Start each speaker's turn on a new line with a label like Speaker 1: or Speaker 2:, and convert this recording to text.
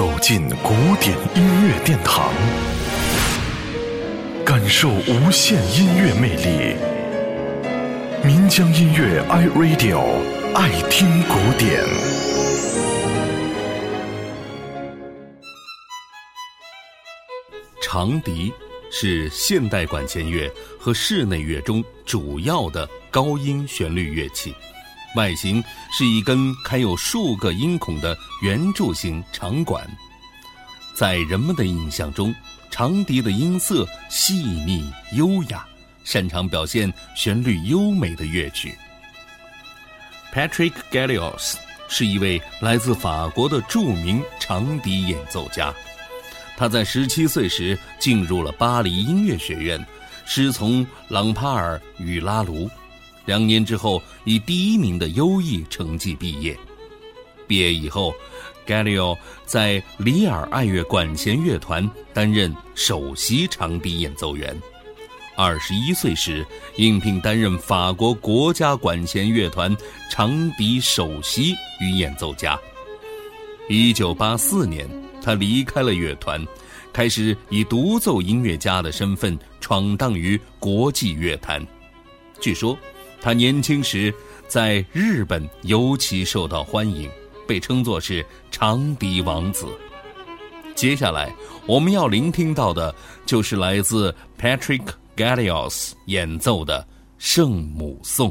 Speaker 1: 走进古典音乐殿堂，感受无限音乐魅力。民江音乐 iRadio 爱听古典。
Speaker 2: 长笛是现代管弦乐和室内乐中主要的高音旋律乐器。外形是一根开有数个音孔的圆柱形长管，在人们的印象中，长笛的音色细腻优雅，擅长表现旋律优美的乐曲。Patrick Gallios 是一位来自法国的著名长笛演奏家，他在十七岁时进入了巴黎音乐学院，师从朗帕尔与拉卢。两年之后，以第一名的优异成绩毕业。毕业以后，Galio 在里尔爱乐管弦乐团担任首席长笛演奏员。二十一岁时，应聘担任法国国家管弦乐团长笛首席与演奏家。一九八四年，他离开了乐团，开始以独奏音乐家的身份闯荡于国际乐坛。据说。他年轻时在日本尤其受到欢迎，被称作是长笛王子。接下来我们要聆听到的，就是来自 Patrick Gallios 演奏的《圣母颂》。